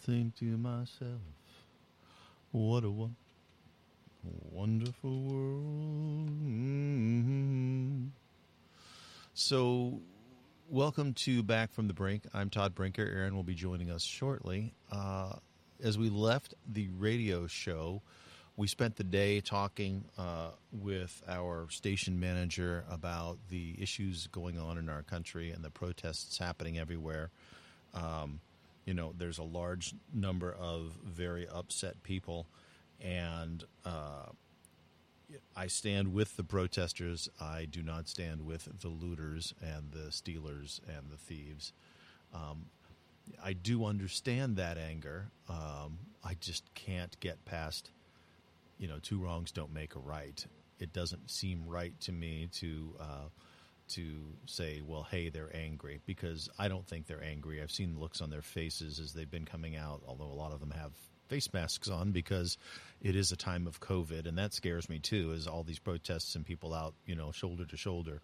think to myself, what a won- wonderful world. Mm-hmm. So, welcome to Back from the Brink. I'm Todd Brinker. Aaron will be joining us shortly. Uh, as we left the radio show, we spent the day talking uh, with our station manager about the issues going on in our country and the protests happening everywhere. Um, you know, there's a large number of very upset people, and uh, I stand with the protesters. I do not stand with the looters and the stealers and the thieves. Um, I do understand that anger. Um, I just can't get past, you know, two wrongs don't make a right. It doesn't seem right to me to uh, to say, well, hey, they're angry because I don't think they're angry. I've seen the looks on their faces as they've been coming out, although a lot of them have face masks on because it is a time of COVID, and that scares me too. Is all these protests and people out, you know, shoulder to shoulder,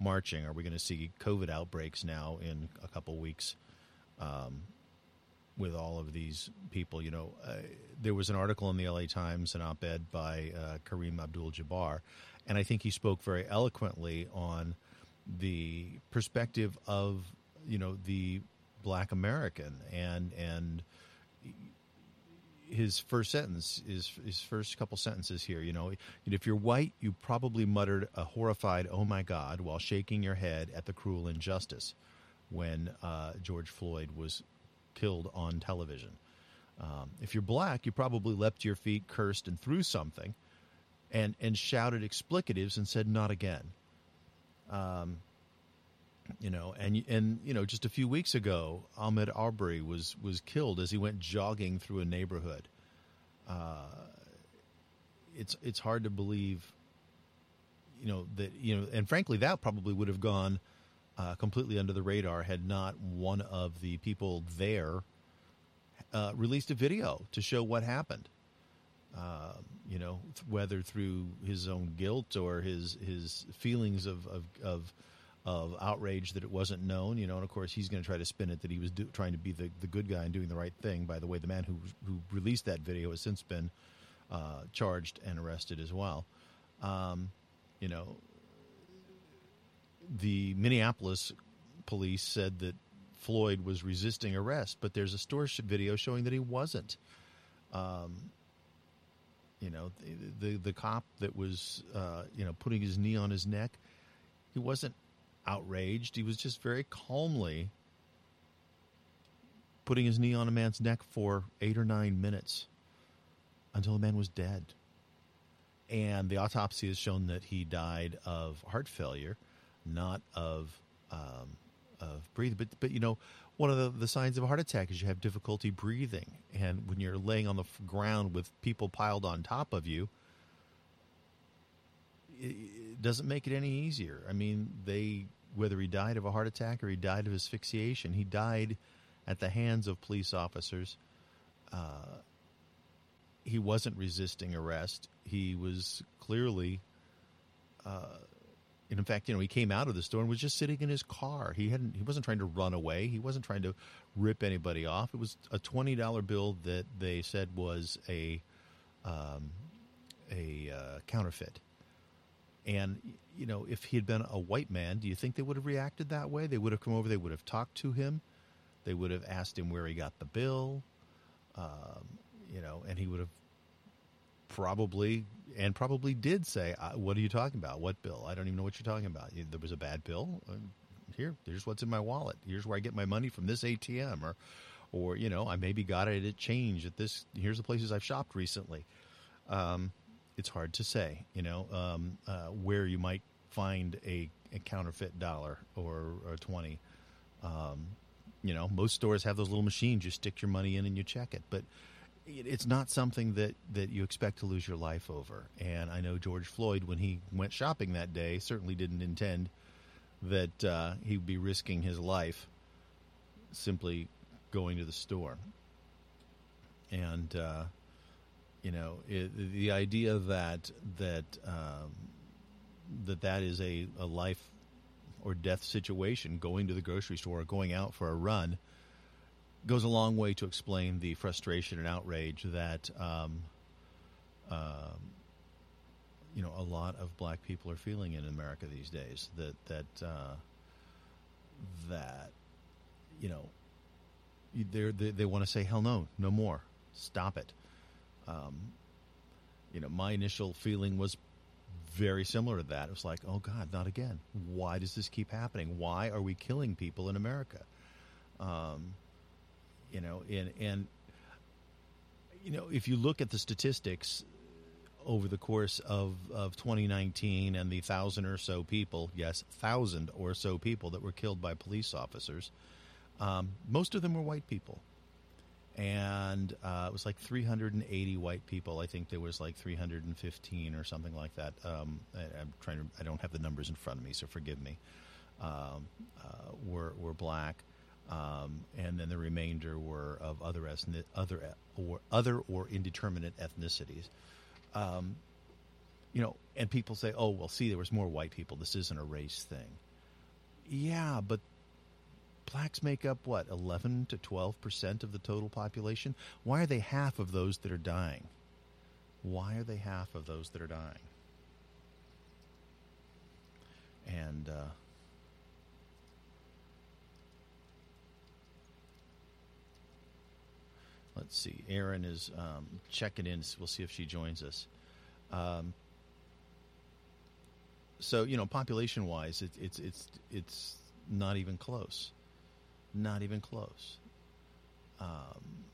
marching? Are we going to see COVID outbreaks now in a couple weeks? Um, with all of these people, you know, uh, there was an article in the LA Times, an op-ed by uh, Kareem Abdul-Jabbar, and I think he spoke very eloquently on the perspective of you know the Black American and and his first sentence is his first couple sentences here. You know, if you're white, you probably muttered a horrified "Oh my God" while shaking your head at the cruel injustice when uh, George Floyd was killed on television. Um, if you're black, you probably leapt to your feet, cursed, and threw something, and and shouted explicatives and said "Not again." Um, you know, and and you know, just a few weeks ago, Ahmaud Arbery was was killed as he went jogging through a neighborhood. Uh, it's it's hard to believe, you know, that you know, and frankly, that probably would have gone uh, completely under the radar had not one of the people there uh, released a video to show what happened. Uh, you know, whether through his own guilt or his his feelings of of, of of outrage that it wasn't known, you know, and of course he's going to try to spin it that he was do, trying to be the, the good guy and doing the right thing. By the way, the man who who released that video has since been uh, charged and arrested as well. Um, you know, the Minneapolis police said that Floyd was resisting arrest, but there's a store video showing that he wasn't. Um, you know, the, the, the cop that was uh, you know putting his knee on his neck, he wasn't outraged. He was just very calmly putting his knee on a man's neck for eight or nine minutes until the man was dead. And the autopsy has shown that he died of heart failure, not of um, of breathing. But but you know, one of the, the signs of a heart attack is you have difficulty breathing, and when you're laying on the ground with people piled on top of you, it doesn't make it any easier. I mean, they whether he died of a heart attack or he died of asphyxiation, he died at the hands of police officers. Uh, he wasn't resisting arrest. He was clearly, uh, in fact, you know, he came out of the store and was just sitting in his car. He hadn't. He wasn't trying to run away. He wasn't trying to rip anybody off. It was a twenty dollar bill that they said was a um, a uh, counterfeit. And you know, if he had been a white man, do you think they would have reacted that way? They would have come over. They would have talked to him. They would have asked him where he got the bill. Um, you know, and he would have probably and probably did say, "What are you talking about? What bill? I don't even know what you're talking about. There was a bad bill. Uh, here, here's what's in my wallet. Here's where I get my money from this ATM, or, or you know, I maybe got it at change at this. Here's the places I've shopped recently. Um, it's hard to say, you know, um, uh, where you might find a, a counterfeit dollar or, or 20. Um, you know, most stores have those little machines. You stick your money in and you check it. But it's not something that, that you expect to lose your life over. And I know George Floyd, when he went shopping that day, certainly didn't intend that uh, he'd be risking his life simply going to the store. And, uh, you know, it, the idea that that um, that that is a, a life or death situation, going to the grocery store or going out for a run, goes a long way to explain the frustration and outrage that um, um, you know a lot of black people are feeling in America these days. That that uh, that you know they they want to say hell no, no more, stop it. Um, you know, my initial feeling was very similar to that. It was like, oh God, not again. Why does this keep happening? Why are we killing people in America? Um, you know, and and you know, if you look at the statistics over the course of, of 2019 and the thousand or so people, yes, thousand or so people that were killed by police officers, um, most of them were white people. And uh, it was like 380 white people. I think there was like 315 or something like that. Um, I, am trying to. I don't have the numbers in front of me, so forgive me. Um, uh, were were black, um, and then the remainder were of other ethnic, other or other or indeterminate ethnicities. Um, you know, and people say, "Oh, well, see, there was more white people. This isn't a race thing." Yeah, but blacks make up what 11 to 12 percent of the total population. Why are they half of those that are dying? Why are they half of those that are dying? And uh, let's see. Erin is um, checking in. We'll see if she joins us. Um, so you know, population wise, it, it's it's it's not even close. Not even close. Um,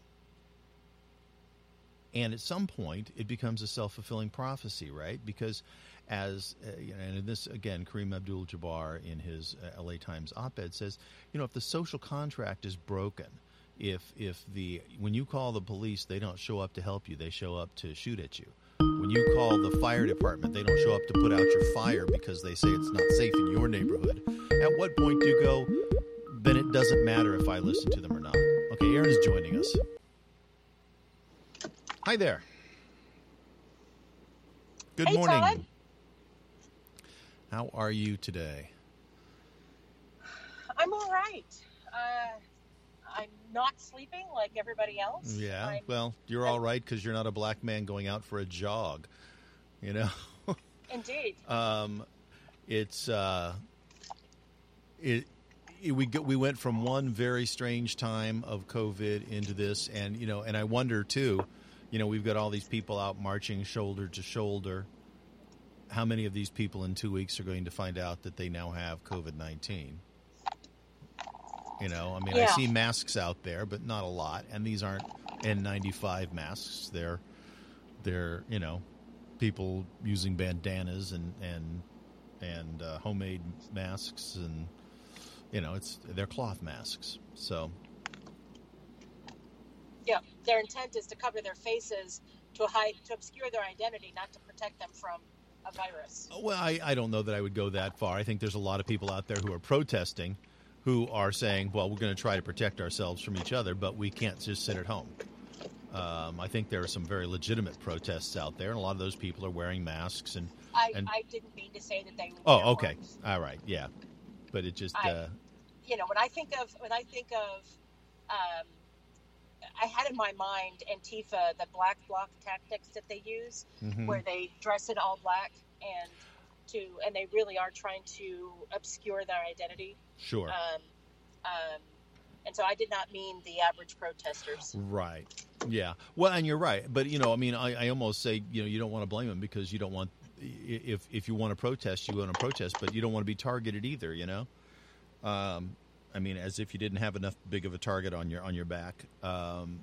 and at some point, it becomes a self fulfilling prophecy, right? Because as uh, you know, and this again, Kareem Abdul-Jabbar in his uh, L.A. Times op-ed says, you know, if the social contract is broken, if if the when you call the police, they don't show up to help you; they show up to shoot at you. When you call the fire department, they don't show up to put out your fire because they say it's not safe in your neighborhood. At what point do you go? Then it doesn't matter if I listen to them or not. Okay, Aaron's joining us. Hi there. Good hey, morning. Todd. How are you today? I'm all right. Uh, not sleeping like everybody else. Yeah. I'm, well, you're all right because you're not a black man going out for a jog. You know. Indeed. um, it's uh, it, it. We go, we went from one very strange time of COVID into this, and you know, and I wonder too. You know, we've got all these people out marching shoulder to shoulder. How many of these people in two weeks are going to find out that they now have COVID nineteen? You know, I mean, Yeah. I see masks out there, but not a lot. And these aren't N95 masks. They're, they're, you know, people using bandanas and and and uh, homemade masks, and you know, it's they're cloth masks. So Yeah. Their intent is to cover their faces to hide, to obscure their identity, not to protect them from a virus. Well, I, I don't know that I would go that far. I think there's a lot of people out there who are protesting who are saying, well, we're going to try to protect ourselves from each other, but we can't just sit at home. Um, I think there are some very legitimate protests out there, and a lot of those people are wearing masks. And I, And- I didn't mean to say that they. oh, okay, ones. all right, yeah, but it just I- uh, You know, when I think of when I think of, um, I had in my mind Antifa, the black bloc tactics that they use, mhm. where they dress in all black and to and they really are trying to obscure their identity. sure, Um, um, and so I did not mean the average protesters. right, yeah. Well, and you're right, but you know, I mean, I, I almost say, you know, you don't want to blame them because you don't want if if you want to protest, you want to protest, but you don't want to be targeted either, you know. Um, I mean, as if you didn't have enough big of a target on your on your back um,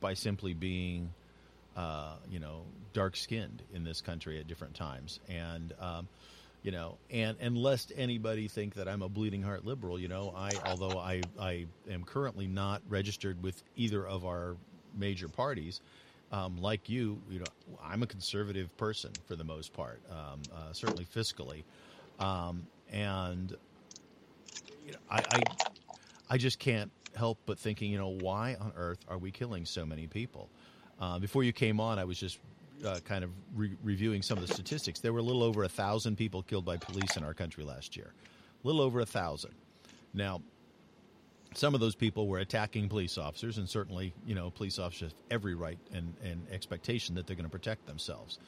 by simply being, uh, you know, dark skinned in this country at different times, and um, you know, and and lest anybody think that I'm a bleeding heart liberal, you know, I although I I am currently not registered with either of our major parties. Um, like you, you know, I'm a conservative person for the most part, um, uh, certainly fiscally, um, and you know, I, I I just can't help but thinking, you know, why on earth are we killing so many people? Uh, before you came on, I was just uh, kind of re- reviewing some of the statistics. There were a little over a thousand people killed by police in our country last year, a little over a thousand. Now, some of those people were attacking police officers, and certainly, you know, police officers have every right and, and expectation that they're going to protect themselves.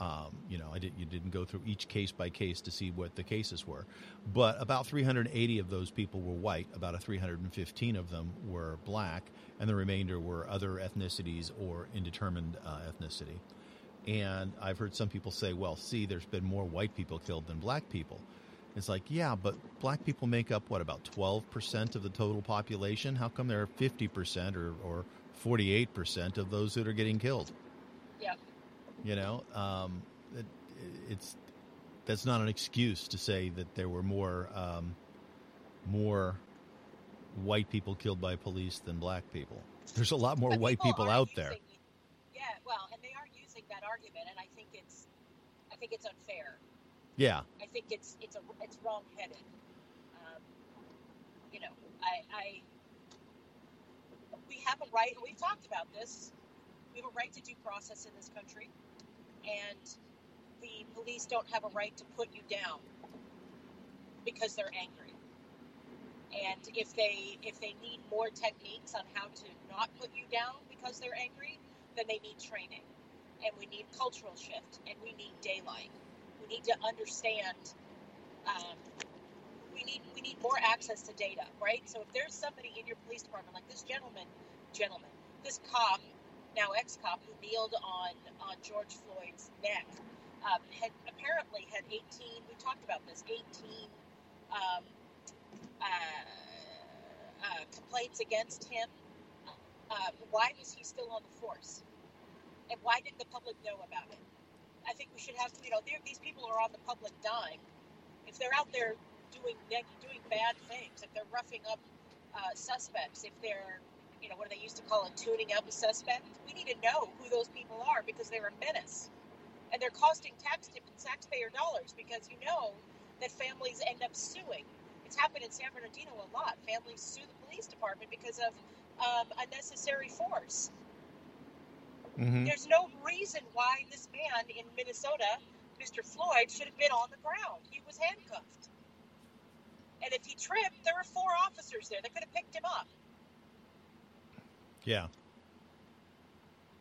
Um, you know, I did, you didn't go through each case by case to see what the cases were, but about 380 of those people were white. About a 315 of them were black, and the remainder were other ethnicities or indeterminate uh, ethnicity. And I've heard some people say, "Well, see, there's been more white people killed than black people." It's like, yeah, but black people make up what about 12% of the total population? How come there are 50% or, or 48% of those that are getting killed? Yeah. You know, um, it, it's that's not an excuse to say that there were more um, more white people killed by police than black people. There's a lot more But white people are out using- there. Yeah, well, and they are using that argument, and I think it's, I think it's unfair. Yeah, I think it's it's a it's wrong-headed. Um, you know, I, I we have a right. and We've talked about this. We have a right to due process in this country, and the police don't have a right to put you down because they're angry. And if they if they need more techniques on how to not put you down because they're angry, then they need training, and we need cultural shift, and we need daylight. We need to understand. Um, we need we need more access to data, right? So if there's somebody in your police department, like this gentleman, gentleman, this cop, now ex-cop who kneeled on on George Floyd's neck, um, had apparently had 18. We talked about this. 18 um, uh, uh, complaints against him. Uh, why was he still on the force? And why didn't the public know about it? I think we should have, you know, these people are on the public dime. If they're out there doing doing bad things, if they're roughing up uh, suspects, if they're, you know, what do they used to call it, tuning up a suspect, we need to know who those people are because they're a menace, and they're costing tax taxpayer dollars because you know that families end up suing. It's happened in San Bernardino a lot. Families sue the police department because of um, unnecessary force. hmm There's no reason why this man in Minnesota, Mr. Floyd, should have been on the ground. He was handcuffed. And if he tripped, there were four officers there that could have picked him up. Yeah.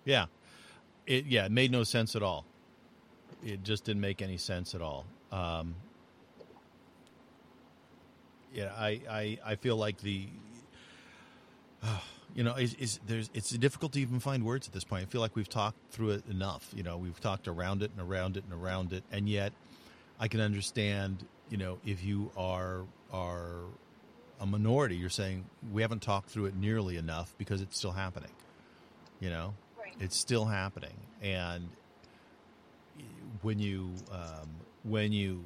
Yeah. It yeah, it made no sense at all. It just didn't make any sense at all. Um, yeah, I, I, I feel like the you know, is, is there's it's difficult to even find words at this point. I feel like we've talked through it enough. You know, we've talked around it and around it and around it, and yet I can understand. You know, if you are are a minority, you're saying we haven't talked through it nearly enough because it's still happening. You know, Right. it's still happening, and when you um, when you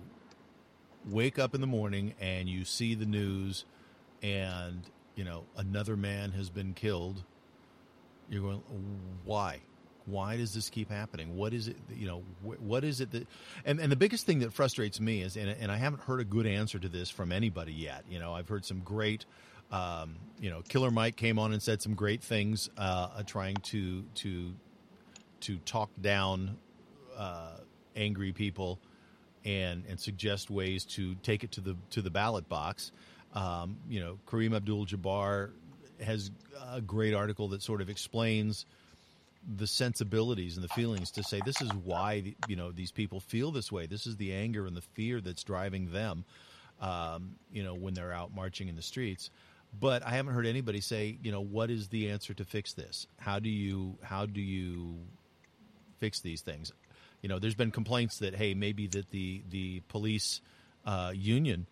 wake up in the morning and you see the news, and you know another man has been killed, you're going, why? Why does this keep happening? What is it? You know, wh- what is it that? And and the biggest thing that frustrates me is, and, and I haven't heard a good answer to this from anybody yet. You know, I've heard some great. Um, you know, Killer Mike came on and said some great things, uh, trying to to to talk down uh, angry people and and suggest ways to take it to the to the ballot box. Um, you know, Kareem Abdul-Jabbar has a great article that sort of explains the sensibilities and the feelings to say this is why you know these people feel this way. This is the anger and the fear that's driving them. Um, you know, when they're out marching in the streets. But I haven't heard anybody say, you know, what is the answer to fix this? How do you how do you fix these things? You know, there's been complaints that hey, maybe that the the police uh, union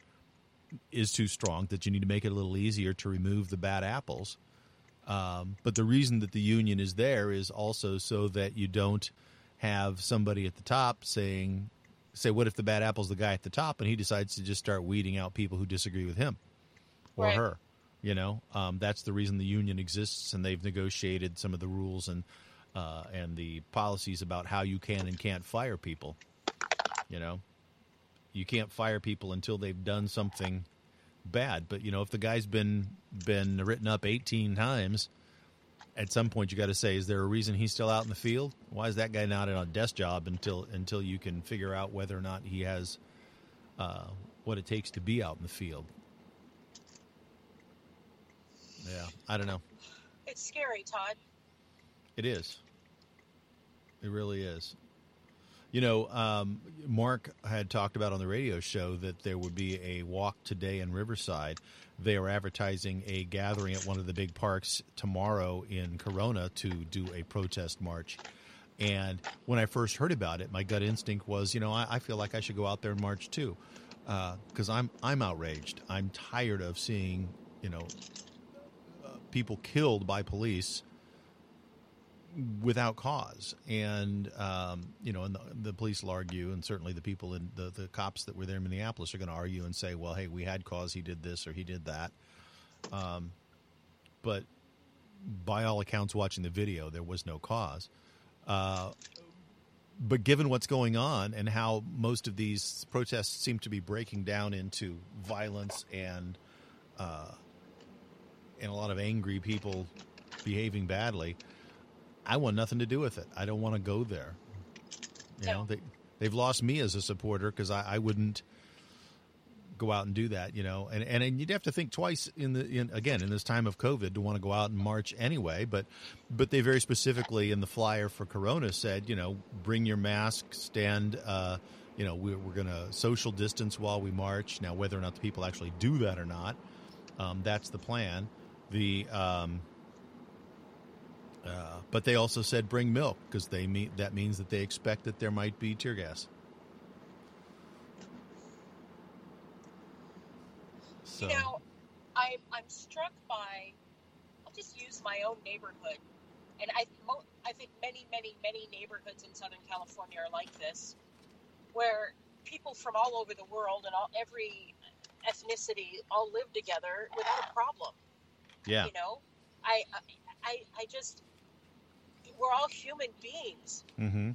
is too strong. That you need to make it a little easier to remove the bad apples. Um, but the reason that the union is there is also so that you don't have somebody at the top saying, "Say, what if the bad apple's the guy at the top and he decides to just start weeding out people who disagree with him or Right. her?" You know, um, that's the reason the union exists, and they've negotiated some of the rules and uh, and the policies about how you can and can't fire people. You know, you can't fire people until they've done something bad. But you know, if the guy's been been written up eighteen times, at some point you got to say, is there a reason he's still out in the field? Why is that guy not on a desk job until until you can figure out whether or not he has uh, what it takes to be out in the field? Yeah, I don't know. It's scary, Todd. It is. It really is. You know, um, Mark had talked about on the radio show that there would be a walk today in Riverside. They are advertising a gathering at one of the big parks tomorrow in Corona to do a protest march. And when I first heard about it, my gut instinct was, you know, I, I feel like I should go out there and march too, because uh, I'm I'm outraged. I'm tired of seeing, you know, uh, people killed by police without cause. And um, you know, and the, the, police will argue, and certainly the people in the the cops that were there in Minneapolis are going to argue and say, well, hey, we had cause. He did this or he did that. Um, but by all accounts, watching the video, there was no cause. Uh, but given what's going on and how most of these protests seem to be breaking down into violence and uh, and a lot of angry people behaving badly, I want nothing to do with it. I don't want to go there. You know, they they've lost me as a supporter because I, I wouldn't go out and do that, you know. And and, and you'd have to think twice in the in, again in this time of COVID to want to go out and march anyway. But but they very specifically in the flyer for Corona said, you know, bring your mask, stand. Uh, you know, we're, we're going to social distance while we march. Now, whether or not the people actually do that or not, um, that's the plan. The um, uh, but they also said bring milk because they mean that means that they expect that there might be tear gas. So. You know, I'm I'm struck by. I'll just use my own neighborhood, and I I think many many many neighborhoods in Southern California are like this, where people from all over the world and all every ethnicity all live together without a problem. Yeah. You know, I I I just we're all human beings. Mm-hmm.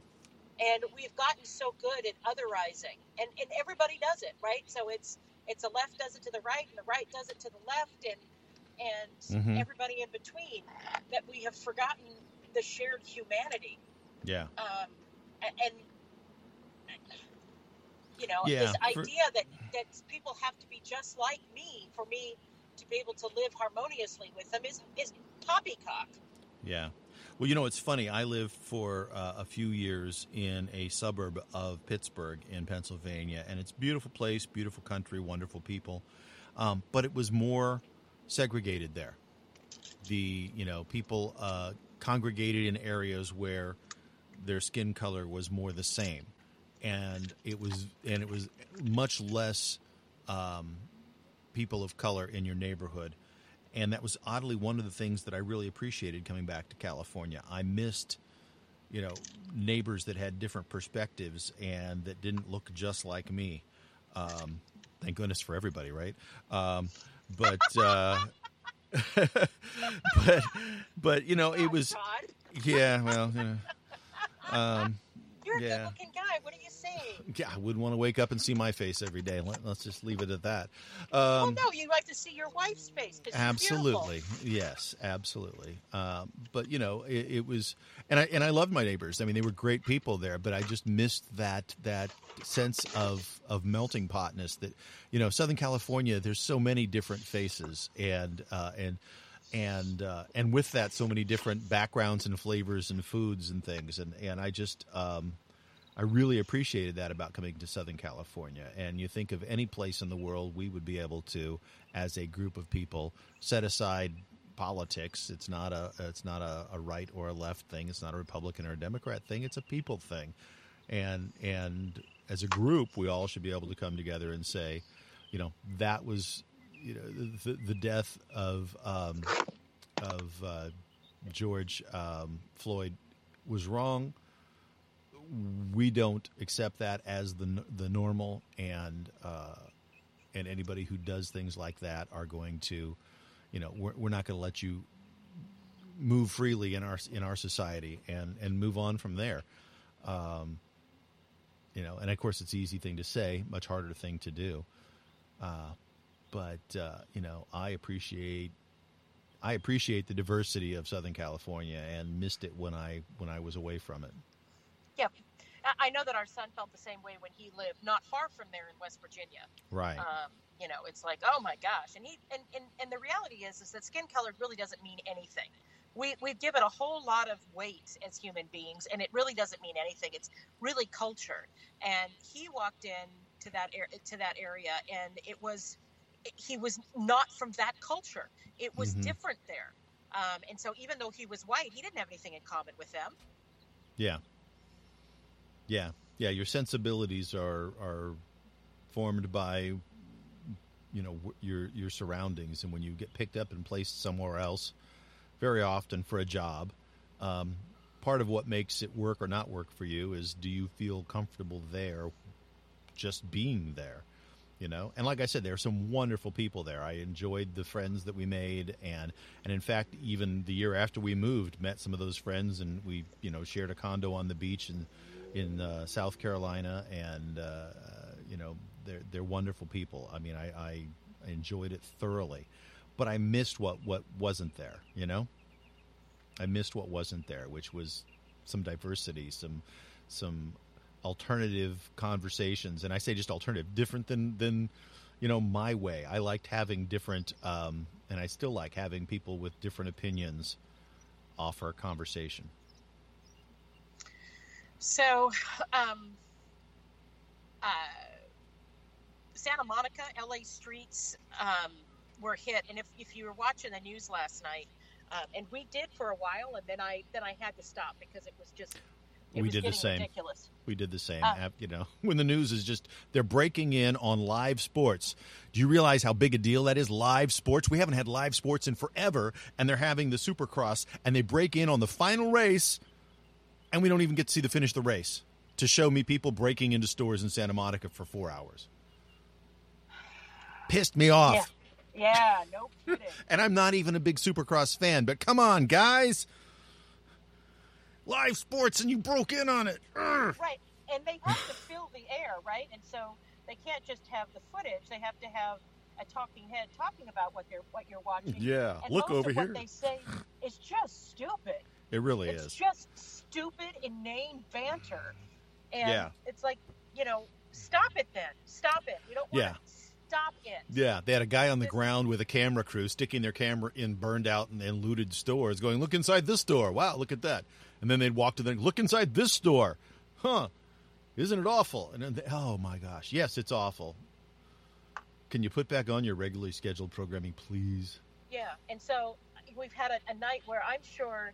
And we've gotten so good at otherizing, and, and everybody does it, right? So it's it's the left does it to the right, and the right does it to the left, and and mm-hmm. everybody in between. That we have forgotten the shared humanity. Yeah. Um, and, you know yeah, this idea that that people have to be just like me for me to be able to live harmoniously with them is is poppycock. Yeah. Well, you know, it's funny. I lived for uh, a few years in a suburb of Pittsburgh in Pennsylvania, and it's beautiful place, beautiful country, wonderful people. Um, but it was more segregated there. The you know people uh, congregated in areas where their skin color was more the same, and it was and it was much less um, people of color in your neighborhood and that was oddly one of the things that I really appreciated coming back to California. I missed, you know, neighbors that had different perspectives and that didn't look just like me. Um, thank goodness for everybody, right? Um, but uh, but but you know, it was yeah. Well, you know, um, you're a yeah. good-looking guy. What are you saying? Yeah, I wouldn't want to wake up and see my face every day. Let, us just leave it at that. Um, well, no, you'd like to see your wife's face. Absolutely, yes, absolutely. Um, but you know, it, it, was, and I and I loved my neighbors. I mean, they were great people there. But I just missed that that sense of of melting potness. That you know, Southern California. There's so many different faces, and uh, and and uh, and with that, so many different backgrounds and flavors and foods and things, and and I just um, I really appreciated that about coming to Southern California. And you think of any place in the world, we would be able to, as a group of people, set aside politics. It's not a it's not a, a right or a left thing. It's not a Republican or a Democrat thing. It's a people thing, and and as a group, we all should be able to come together and say, you know, that was you know the, the death of um, of uh, George um, Floyd was wrong. We don't accept that as the the normal, and uh, and anybody who does things like that are going to, you know, we're, we're not going to let you move freely in our in our society and and move on from there. Um, you know, and of course, it's an easy thing to say, much harder thing to do. Uh, but uh, you know, I appreciate I appreciate the diversity of Southern California and missed it when I when I was away from it. Yeah, I know that our son felt the same way when he lived not far from there in West Virginia. Right. Um, you know, it's like, oh my gosh. And he and, and, and the reality is is that skin color really doesn't mean anything. We we give it a whole lot of weight as human beings, and it really doesn't mean anything. It's really culture. And he walked in to that er- to that area, and it was he was not from that culture. It was Mhm. different there. Um, and so even though he was white, he didn't have anything in common with them. Yeah. Yeah. Yeah. Your sensibilities are are formed by you know your your surroundings, and when you get picked up and placed somewhere else, very often for a job, um, part of what makes it work or not work for you is do you feel comfortable there, just being there. You know, and like I said, there are some wonderful people there. I enjoyed the friends that we made, and and in fact, even the year after we moved, met some of those friends, and we you know shared a condo on the beach in in uh, South Carolina, and uh, you know they're they're wonderful people. I mean, I, I enjoyed it thoroughly, but I missed what what wasn't there. You know, I missed what wasn't there, which was some diversity, some some alternative conversations, and I say just alternative, different than than you know my way. I liked having different, um, and I still like having people with different opinions offer a conversation. So, um, uh, Santa Monica, LA streets um, were hit, and if, if you were watching the news last night, um, and we did for a while, and then I then I had to stop because it was just it We was did the same. ridiculous. We did the same. Uh, you know, when the news is just they're breaking in on live sports. Do you realize how big a deal that is? Live sports. We haven't had live sports in forever, and they're having the Supercross, and they break in on the final race, and we don't even get to see the finish of the race to show me people breaking into stores in Santa Monica for four hours. Pissed me off. Yeah, yeah, no kidding. And I'm not even a big Supercross fan, but come on, guys. Live sports, and you broke in on it. Urgh. right, and they have to fill the air, right? And so they can't just have the footage; they have to have a talking head talking about what they're what you're watching. Yeah, and look most over of here. what they say is just stupid. It really it's is. just stupid, inane banter. And Yeah. it's like, you know, stop it then. Stop it. We don't want Yeah. to stop it. Yeah, they had a guy on the ground with a camera crew sticking their camera in burned out and, and looted stores, going, "Look inside this store! Wow, look at that!" And then they'd walk to the look inside this store, huh? Isn't it awful? And then they, oh my gosh, yes, it's awful. Can you put back on your regularly scheduled programming, please? Yeah. And so we've had a, a night where I'm sure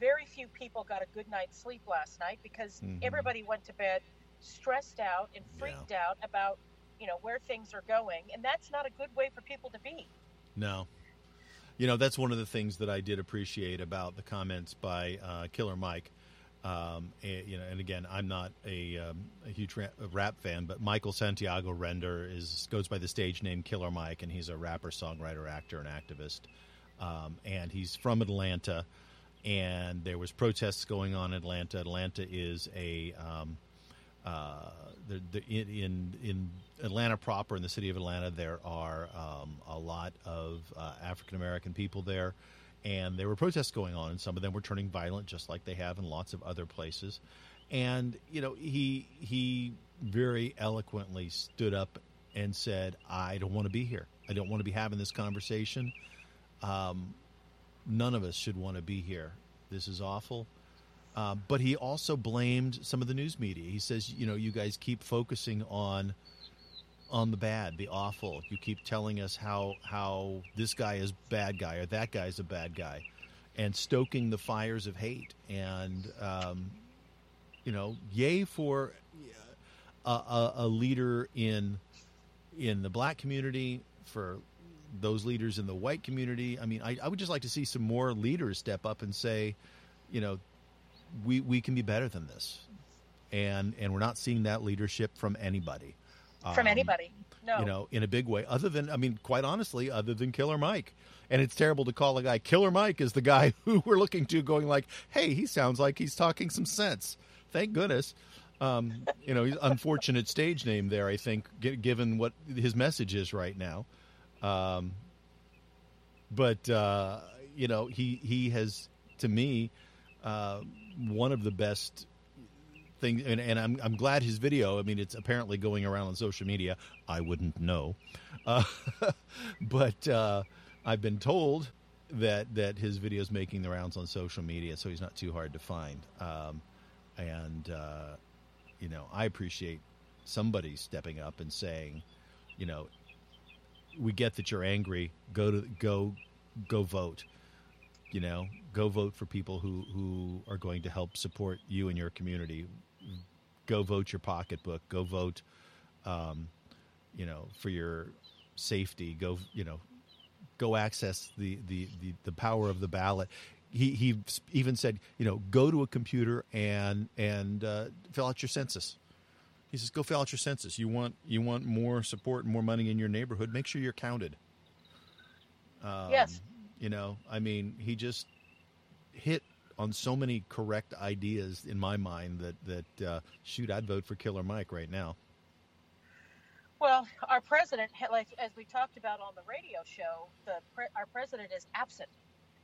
very few people got a good night's sleep last night because Mhm. everybody went to bed stressed out and freaked out about, you know, where things are going. And that's not a good way for people to be. No. You know, that's one of the things that I did appreciate about the comments by uh, Killer Mike. Um, and, you know, and again, I'm not a, um, a huge rap, rap fan, but Michael Santiago Render is goes by the stage name Killer Mike, and he's a rapper, songwriter, actor, and activist. Um, and he's from Atlanta, and there was protests going on in Atlanta. Atlanta is a um, uh, the, the, in, in Atlanta proper, in the city of Atlanta, there are um, a lot of uh, African American people there, and there were protests going on, and some of them were turning violent, just like they have in lots of other places. And you know, he he very eloquently stood up and said, "I don't want to be here. I don't want to be having this conversation. Um, none of us should want to be here. This is awful." Uh, but he also blamed some of the news media. He says, you know, you guys keep focusing on on the bad, the awful. You keep telling us how how this guy is bad guy or that guy's a bad guy, and stoking the fires of hate. And um, you know, yay for a, a, a leader in in the black community for those leaders in the white community. I mean, I, I would just like to see some more leaders step up and say, you know, we we can be better than this, and and we're not seeing that leadership from anybody. From Um, anybody. No. you know, in a big way. Other than, I mean, quite honestly, other than Killer Mike. And it's terrible to call a guy Killer Mike is the guy who we're looking to, going like, "Hey, he sounds like he's talking some sense." Thank goodness. Um, you know, unfortunate stage name there. I think, given what his message is right now. Um, but uh, you know, he he has, to me, uh, one of the best things, and, and I'm I'm glad his video. I mean, it's apparently going around on social media. I wouldn't know, uh, but uh, I've been told that that his video is making the rounds on social media, so he's not too hard to find. Um, and uh, you know, I appreciate somebody stepping up and saying, you know, we get that you're angry. Go to go go vote. You know, go vote for people who who are going to help support you and your community. Go vote your pocketbook. Go vote. Um, you know, for your safety. Go. You know, go access the the the, the power of the ballot. He he even said, you know, go to a computer and and uh, fill out your census. He says, go fill out your census. You want you want more support and more money in your neighborhood. Make sure you're counted. Um, yes. You know, I mean, he just hit on so many correct ideas in my mind that that uh, shoot, I'd vote for Killer Mike right now. Well, our president, like as we talked about on the radio show, the our president is absent,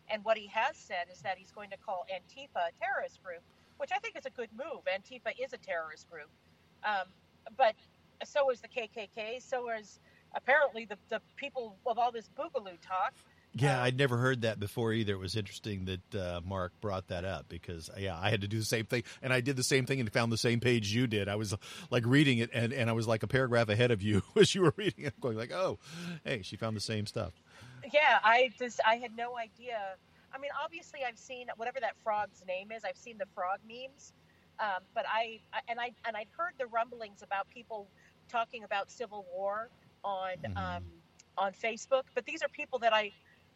and what he has said is that he's going to call Antifa a terrorist group, which I think is a good move. Antifa is a terrorist group, um, but so is the KKK. So is apparently the the people of all this boogaloo talk. Yeah, I'd never heard that before either. It was interesting that uh, Mark brought that up because yeah, I had to do the same thing, and I did the same thing and found the same page you did. I was like reading it, and, and I was like a paragraph ahead of you as you were reading it, going like, "Oh, hey, she found the same stuff." Yeah, I just I had no idea. I mean, obviously, I've seen whatever that frog's name is. I've seen the frog memes, um, but I and I and I'd heard the rumblings about people talking about civil war on mm-hmm. um, on Facebook. But these are people that I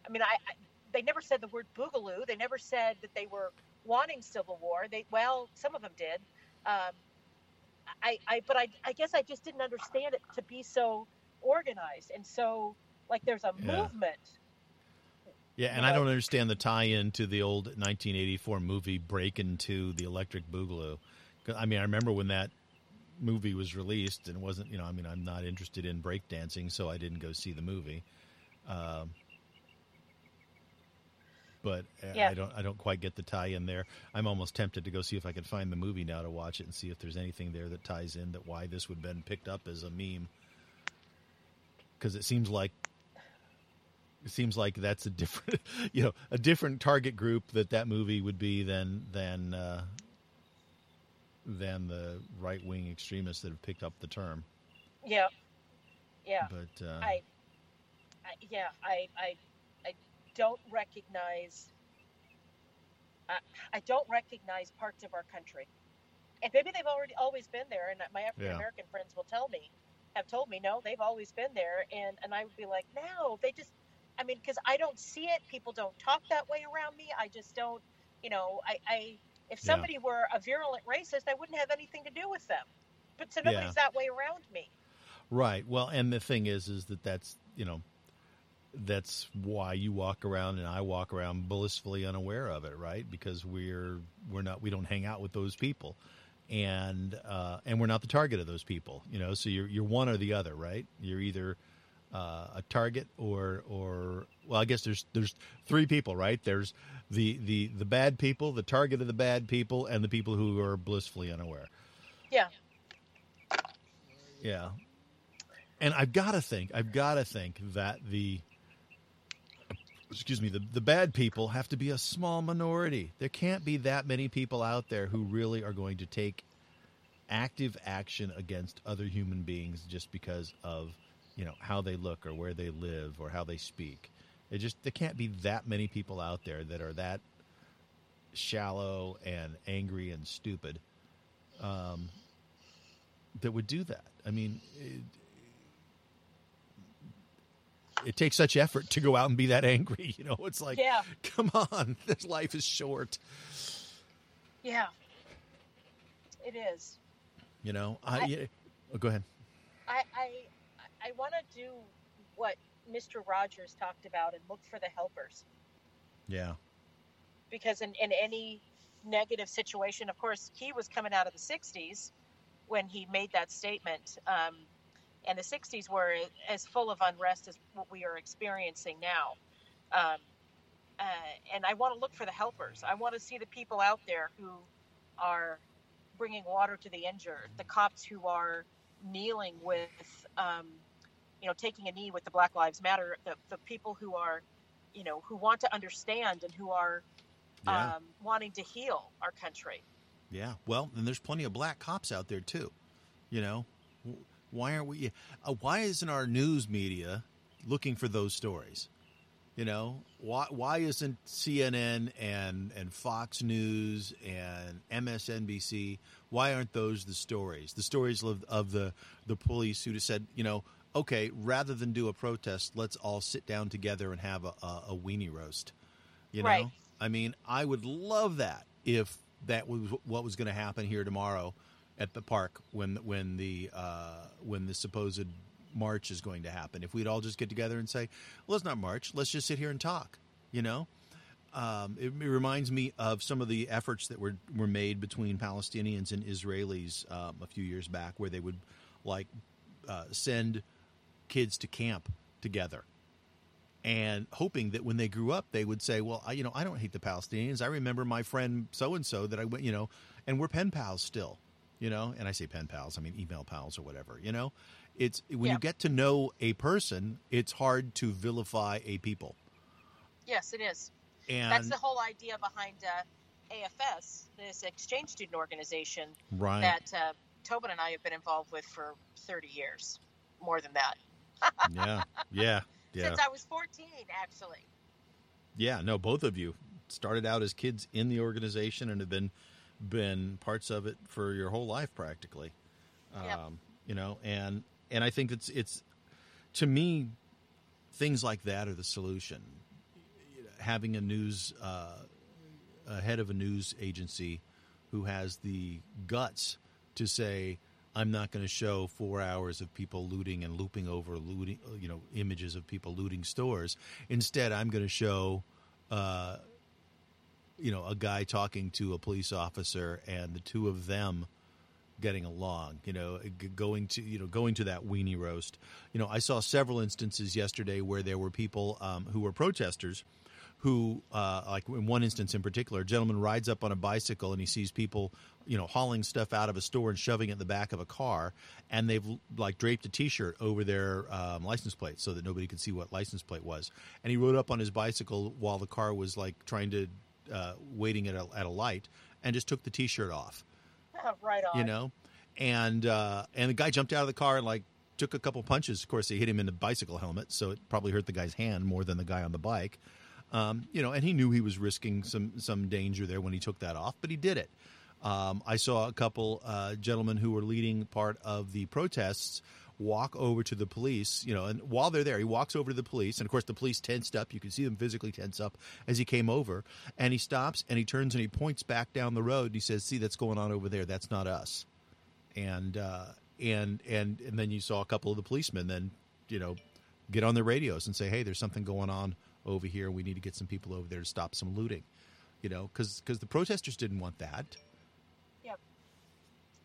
I mean, I, I they never said the word boogaloo. They never said that they were wanting civil war. They well, some of them did. Um, I, I, but I, I guess I just didn't understand it to be so organized and so like there's a yeah. movement. Yeah, and? I don't understand the tie-in to the old 1984 movie Breakin' 2 the Electric Boogaloo. I mean, I remember when that movie was released, and it wasn't. You know, I mean, I'm not interested in breakdancing, so I didn't go see the movie. Um, but yeah. I don't I don't quite get the tie in there. I'm almost tempted to go see if I can find the movie now to watch it and see if there's anything there that ties in that why this would have been picked up as a meme. Because it seems like it seems like that's a different you know a different target group that that movie would be than than uh, than the right wing extremists that have picked up the term. Yeah, yeah. But uh, I, I, yeah, I, I I don't recognize I, I don't recognize parts of our country. And maybe they've already always been there and my African American yeah. friends will tell me have told me no, they've always been there and and I would be like, "No, they just I mean, because I don't see it. People don't talk that way around me. I just don't, you know, I, I if somebody yeah. were a virulent racist, I wouldn't have anything to do with them. But so nobody's yeah. that way around me. Right. Well, and the thing is, is that that's you know that's why you walk around and I walk around blissfully unaware of it, right? Because we're we're not we don't hang out with those people, and uh, and we're not the target of those people, you know. So you're you're one or the other, right? You're either uh, a target or or well, I guess there's there's three people, right? There's the the the bad people, the target of the bad people, and the people who are blissfully unaware. Yeah. Yeah. And I've got to think, I've got to think that the excuse me, the, the bad people have to be a small minority. There can't be that many people out there who really are going to take active action against other human beings just because of, you know, how they look or where they live or how they speak. It just there can't be that many people out there that are that shallow and angry and stupid um, that would do that. I mean, it, it takes such effort to go out and be that angry. You know, it's like, yeah. come on, this life is short. Yeah, it is. You know, I, I yeah, oh, go ahead. I I, I want to do what Mister Rogers talked about and look for the helpers. Yeah. Because in in any negative situation, of course, he was coming out of the '60s when he made that statement. Um, and the 60s were as full of unrest as what we are experiencing now. Um, uh, and I want to look for the helpers. I want to see the people out there who are bringing water to the injured, the cops who are kneeling with, um, you know, taking a knee with the Black Lives Matter, the, the people who are, you know, who want to understand and who are Yeah. um, wanting to heal our country. Yeah. Well, and there's plenty of black cops out there too. You know, why aren't we? Uh, why isn't our news media looking for those stories? You know, why why isn't CNN and and Fox News and MSNBC? Why aren't those the stories? The stories of, of the the police who just said, you know, okay, rather than do a protest, let's all sit down together and have a, a, a weenie roast. You know, Right. I mean, I would love that if that was what was going to happen here tomorrow at the park when when the uh, when the supposed march is going to happen. If we'd all just get together and say, well, "Let's not march. Let's just sit here and talk," you know. Um, it, it reminds me of some of the efforts that were were made between Palestinians and Israelis um, a few years back, where they would like uh, send kids to camp together and hoping that when they grew up they would say well I, you know i don't hate the palestinians i remember my friend so and so that i went you know and we're pen pals still you know and i say pen pals i mean email pals or whatever you know it's when Yeah. you get to know a person it's hard to vilify a people Yes, it is. and That's the whole idea behind uh, AFS, this exchange student organization right that uh, Tobin and I have been involved with for 30 years, more than that. Yeah yeah yeah Since I was 14, actually. yeah no both of you started out as kids in the organization and have been been parts of it for your whole life practically Yep. um, you know and and i think it's it's to me things like that are the solution having a news uh, a head of a news agency who has the guts to say i'm not going to show four hours of people looting and looping over looting you know images of people looting stores. Instead i'm going to show uh, you know a guy talking to a police officer and the two of them getting along you know going to you know going to that weenie roast. You know i saw several instances yesterday where there were people um, who were protesters who uh, like in one instance in particular a gentleman rides up on a bicycle and he sees people you know hauling stuff out of a store and shoving it in the back of a car and they've like draped a t-shirt over their um, license plate so that nobody could see what license plate was. And he rode up on his bicycle while the car was like trying to uh, waiting at a, at a light and just took the t-shirt off. Right on. you know? And uh and the guy jumped out of the car and like took a couple punches. Of course they hit him in the bicycle helmet so it probably hurt the guy's hand more than the guy on the bike um you know and he knew he was risking some some danger there when he took that off but he did it um, I saw a couple uh, gentlemen who were leading part of the protests walk over to the police, you know, and while they're there, he walks over to the police, and of course the police tensed up. You can see them physically tense up as he came over, and he stops and he turns and he points back down the road and he says, "See, that's going on over there. That's not us." And uh, and and and then you saw a couple of the policemen then, you know, get on their radios and say, "Hey, there's something going on over here. We need to get some people over there to stop some looting." You know, because the protesters didn't want that. Yep.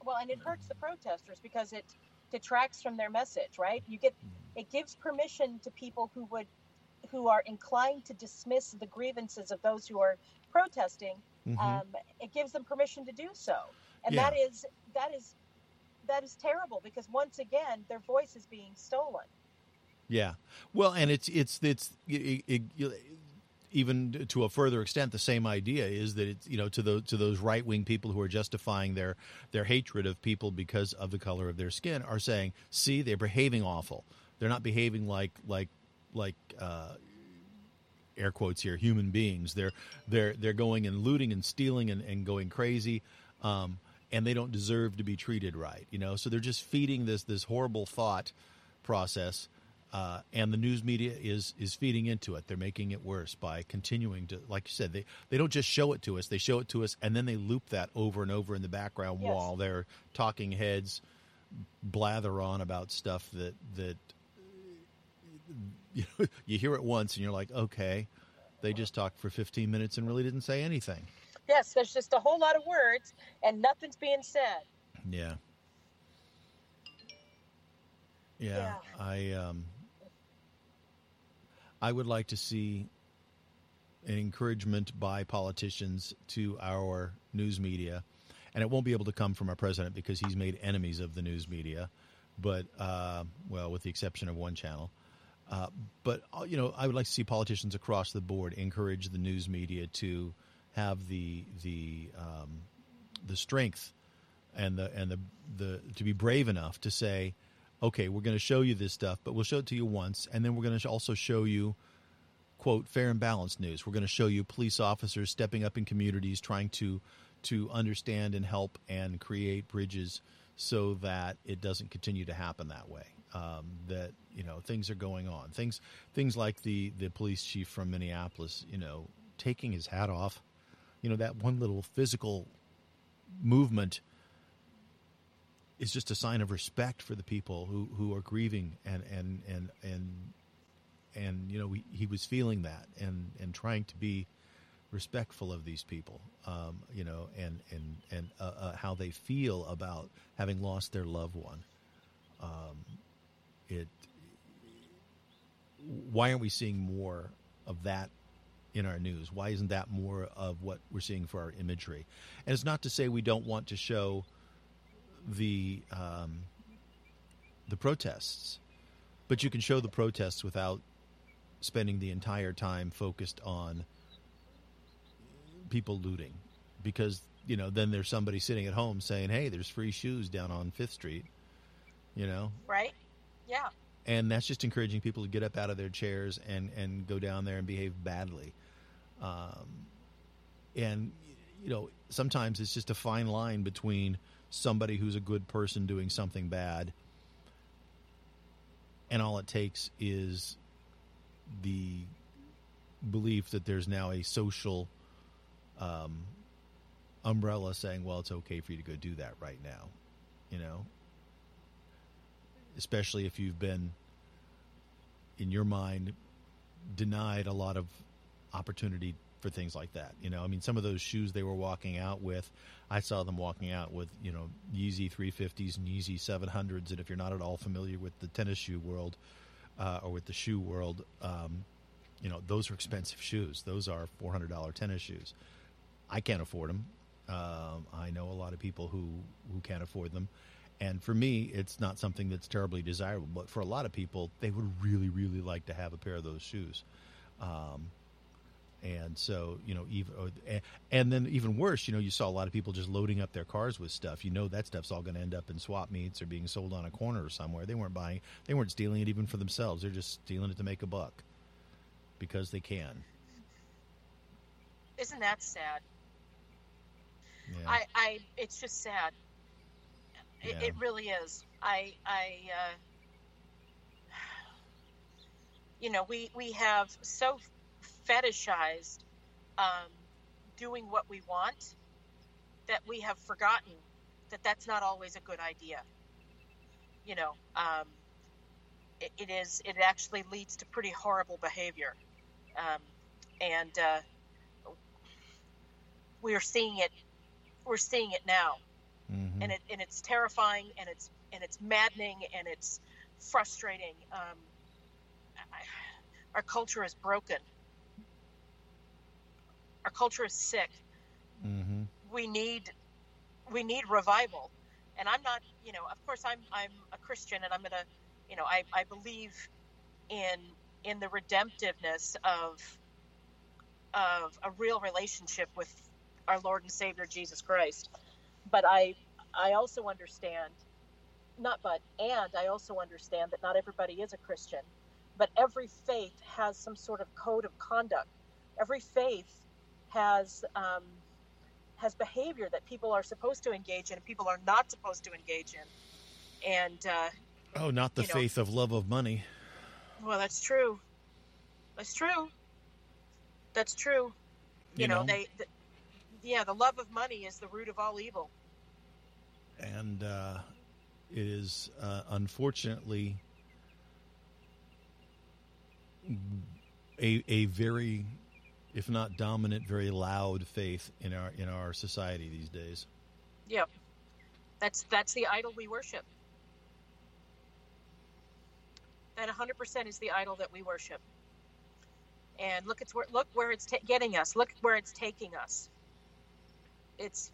Well, and it hurts the protesters because it detracts from their message, right? You get it gives permission to people who would who are inclined to dismiss the grievances of those who are protesting. Mhm. Um, it gives them permission to do so, and Yeah. that is that is that is terrible because once again their voice is being stolen. Yeah. Well, and it's it's it's it, it, it- even to a further extent the same idea is that it's you know to those to those right wing people who are justifying their their hatred of people because of the color of their skin are saying, see, they're behaving awful. They're not behaving like like like uh, air quotes here human beings. They're they're they're going and looting and stealing and, and going crazy. Um, and they don't deserve to be treated right, you know. So they're just feeding this this horrible thought process, uh, and the news media is is feeding into it. They're making it worse by continuing to, like you said, they they don't just show it to us; they show it to us, and then they loop that over and over in the background Yes. while their talking heads blather on about stuff that that you know, you hear it once and you're like, okay, they just talked for 15 minutes and really didn't say anything. Yes, there's just a whole lot of words and nothing's being said. Yeah. Yeah, I um I would like to see an encouragement by politicians to our news media and it won't be able to come from our president because he's made enemies of the news media. But uh, well, with the exception of one channel. Uh, but uh, you know, I would like to see politicians across the board encourage the news media to have the the um, the strength and the and the the to be brave enough to say, okay, we're going to show you this stuff, but we'll show it to you once, and then we're going to also show you quote fair and balanced news. We're going to show you police officers stepping up in communities, trying to to understand and help and create bridges so that it doesn't continue to happen that way. Um, that you know things are going on. Things things like the the police chief from Minneapolis, you know, taking his hat off. You know that one little physical movement is just a sign of respect for the people who, who are grieving and and and and and you know he, he was feeling that and and trying to be respectful of these people um, you know and and and uh, uh, how they feel about having lost their loved one. Um, it why aren't we seeing more of that in our news? Why isn't that more of what we're seeing for our imagery? And it's not to say we don't want to show the um, the protests, but you can show the protests without spending the entire time focused on people looting, because you know then there's somebody sitting at home saying, "Hey, there's free shoes down on Fifth Street," you know, right? Yeah. And that's just encouraging people to get up out of their chairs and and go down there and behave badly. Um, and you know, sometimes it's just a fine line between somebody who's a good person doing something bad and all it takes is the belief that there's now a social um, umbrella saying, well, it's okay for you to go do that right now, you know? Especially if you've been, in your mind, denied a lot of opportunity for things like that. You know, I mean, some of those shoes they were walking out with, I saw them walking out with, you know, Yeezy 350s and Yeezy 700s. And if you're not at all familiar with the tennis shoe world uh, or with the shoe world, um, you know, those are expensive shoes. Those are $400 tennis shoes. I can't afford them. Um, I know a lot of people who, who can't afford them. And for me, it's not something that's terribly desirable. But for a lot of people, they would really, really like to have a pair of those shoes. Um, and so you know even and then even worse you know you saw a lot of people just loading up their cars with stuff. You know that stuff's all going to end up in swap meets or being sold on a corner or somewhere. They weren't buying they weren't stealing it even for themselves. They're just stealing it to make a buck because they can. Isn't that sad? Yeah. i i it's just sad. It, yeah. it really is. I i uh you know we we have so fetishized um, doing what we want that we have forgotten that that's not always a good idea. You know, um, it, it is. It actually leads to pretty horrible behavior, um, and uh, we are seeing it. We're seeing it now, mm-hmm. and it and it's terrifying, and it's and it's maddening, and it's frustrating. Um, I, our culture is broken our culture is sick. Mm-hmm. We need we need revival. And I'm not, you know, of course I'm I'm a Christian and I'm gonna, you know, I, I believe in in the redemptiveness of of a real relationship with our Lord and Savior Jesus Christ. But I I also understand not but and I also understand that not everybody is a Christian, but every faith has some sort of code of conduct. Every faith has um, has behavior that people are supposed to engage in and people are not supposed to engage in. And uh, oh, not the faith know, of love of money. Well, that's true. That's true. That's true. You, you know, know, they, the, yeah, the love of money is the root of all evil. And uh, it is uh, unfortunately a a very if not dominant, very loud faith in our in our society these days. Yep, that's that's the idol we worship. That 100% is the idol that we worship. And look, it's where look where it's ta- getting us. Look where it's taking us. It's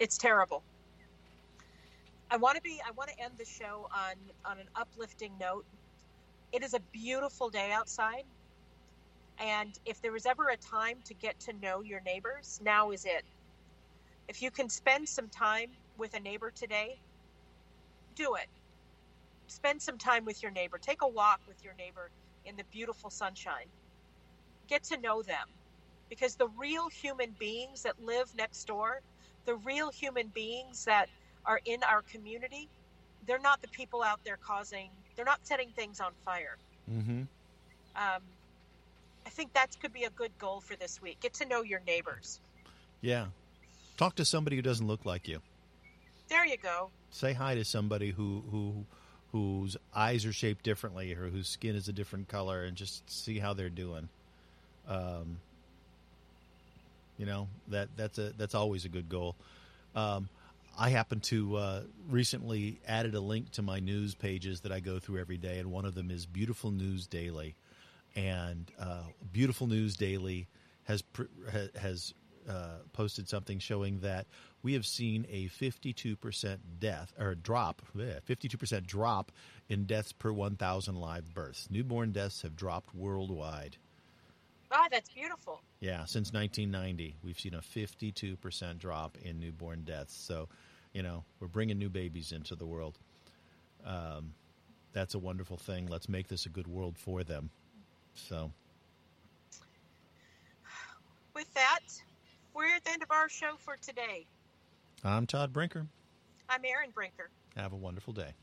It's terrible. I want to be. I want to end the show on on an uplifting note. It is a beautiful day outside, and if there was ever a time to get to know your neighbors, now is it. If you can spend some time with a neighbor today, do it. Spend some time with your neighbor. Take a walk with your neighbor in the beautiful sunshine. Get to know them because the real human beings that live next door, the real human beings that are in our community, they're not the people out there causing, they're not setting things on fire. Mm-hmm. Um, I think that could be a good goal for this week. Get to know your neighbors. Yeah. Talk to somebody who doesn't look like you. There you go. Say hi to somebody who who whose eyes are shaped differently or whose skin is a different color and just see how they're doing. Um, you know that that's a that's always a good goal. Um, I happen to uh, recently added a link to my news pages that I go through every day, and one of them is Beautiful News Daily, and uh, Beautiful News Daily has pr- ha- has uh, posted something showing that we have seen a 52% death or drop, 52% drop in deaths per 1,000 live births. Newborn deaths have dropped worldwide. Ah, that's beautiful. Yeah, since 1990, we've seen a 52% drop in newborn deaths. So, you know, we're bringing new babies into the world. Um, that's a wonderful thing. Let's make this a good world for them. So, With that, we're at the end of our show for today. I'm Todd Brinker. I'm Aaron Brinker. Have a wonderful day.